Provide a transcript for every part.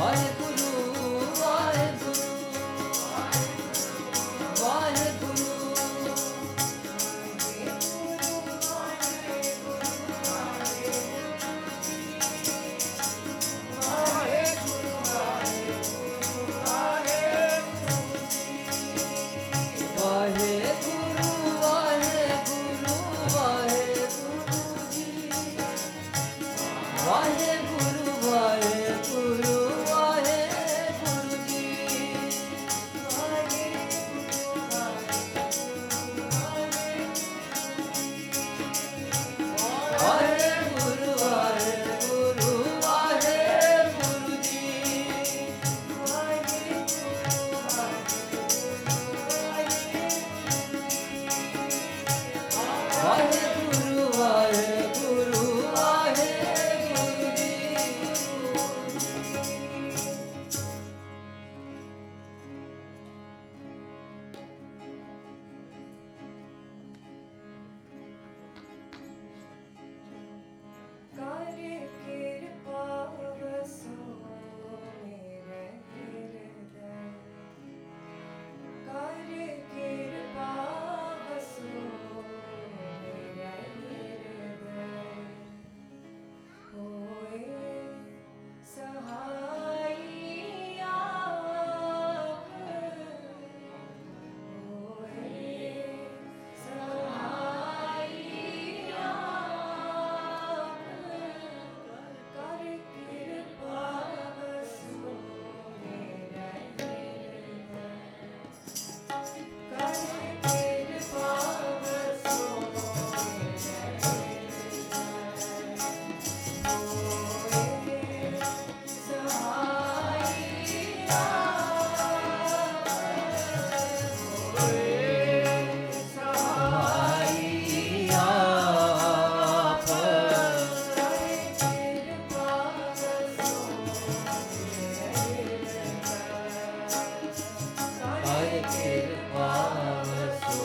Olha திருப்பாவசோ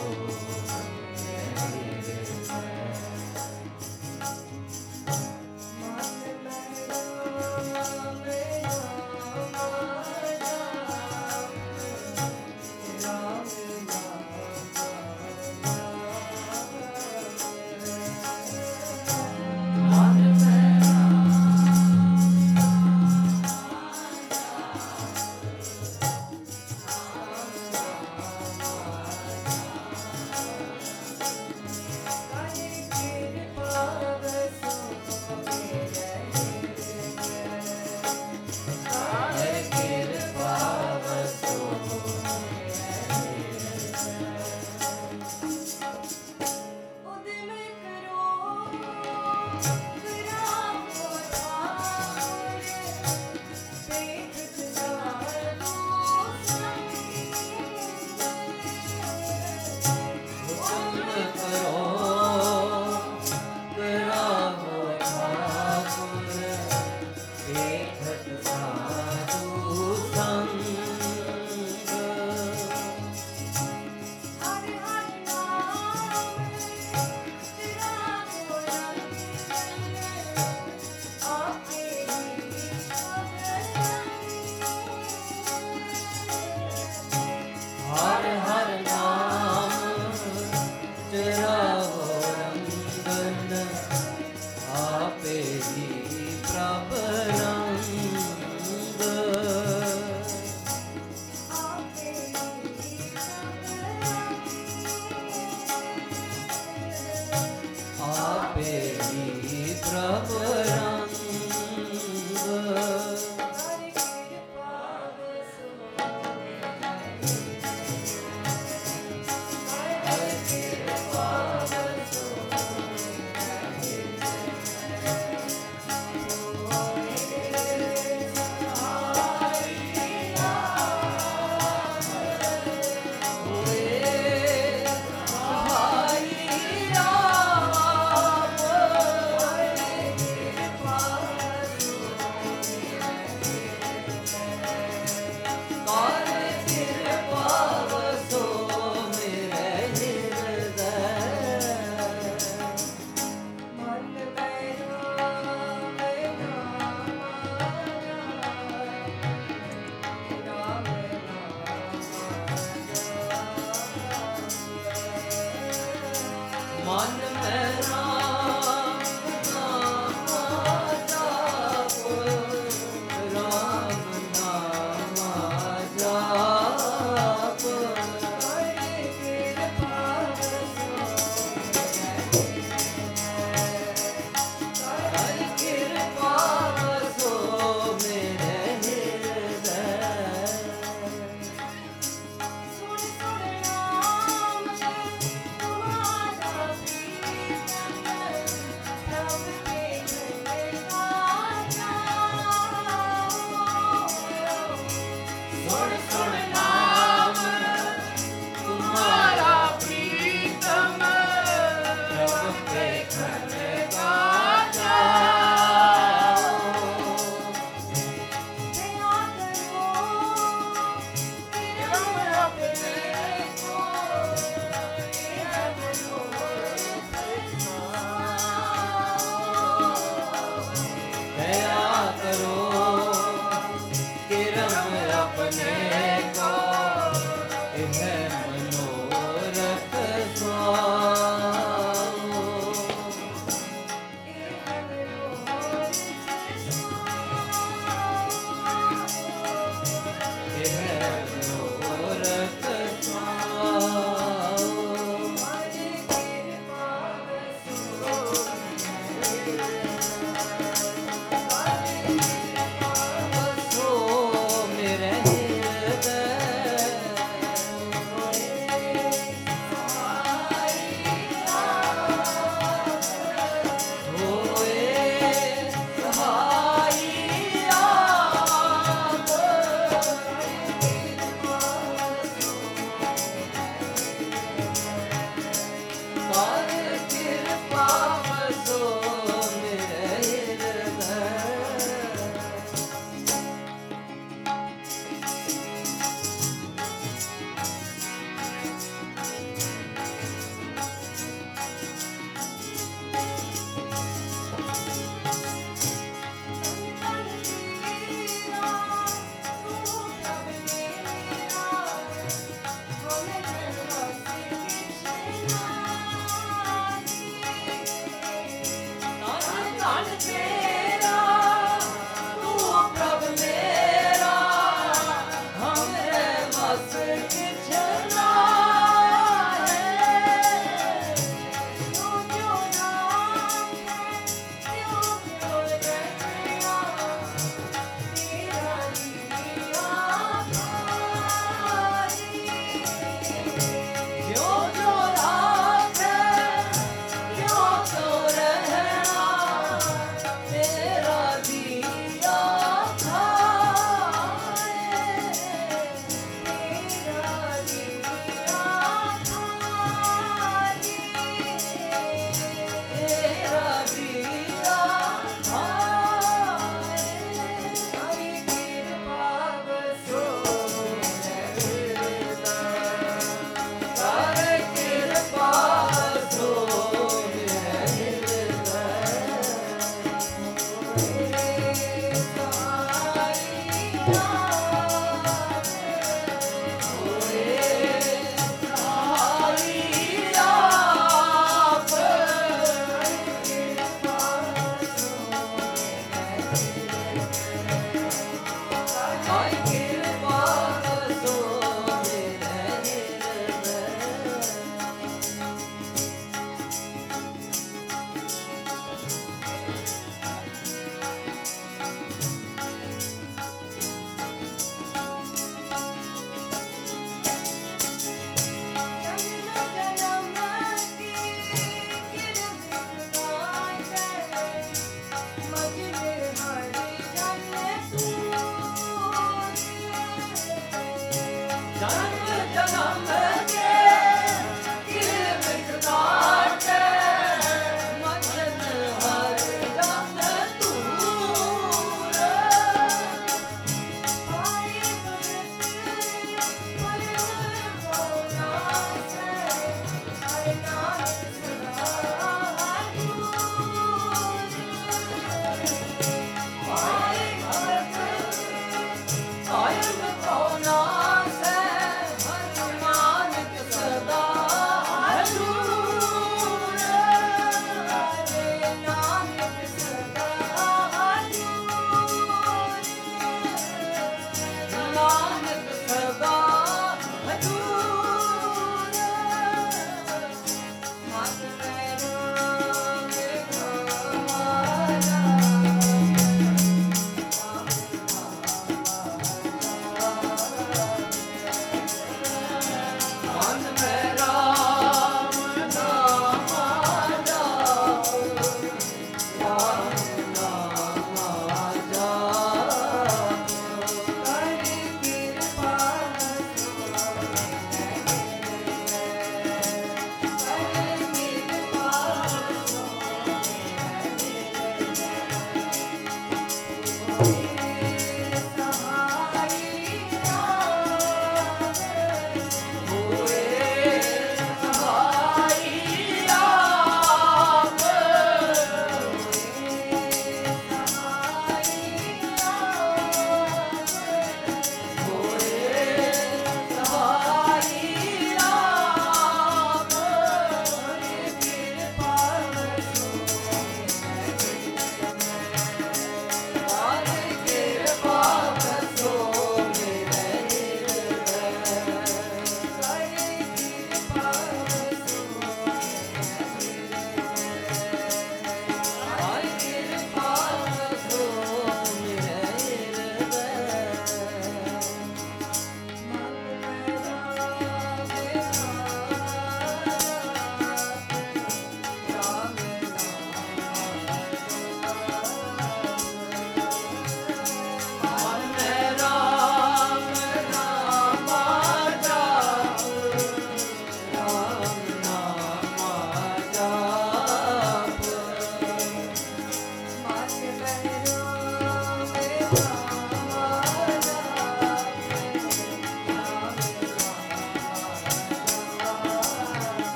on the day.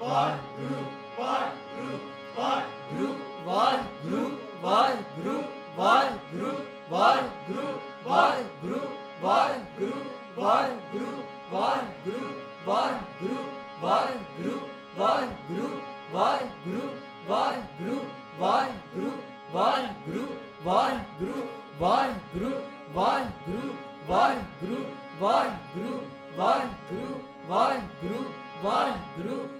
Vai, Guru, vai, Guru, vai, Guru,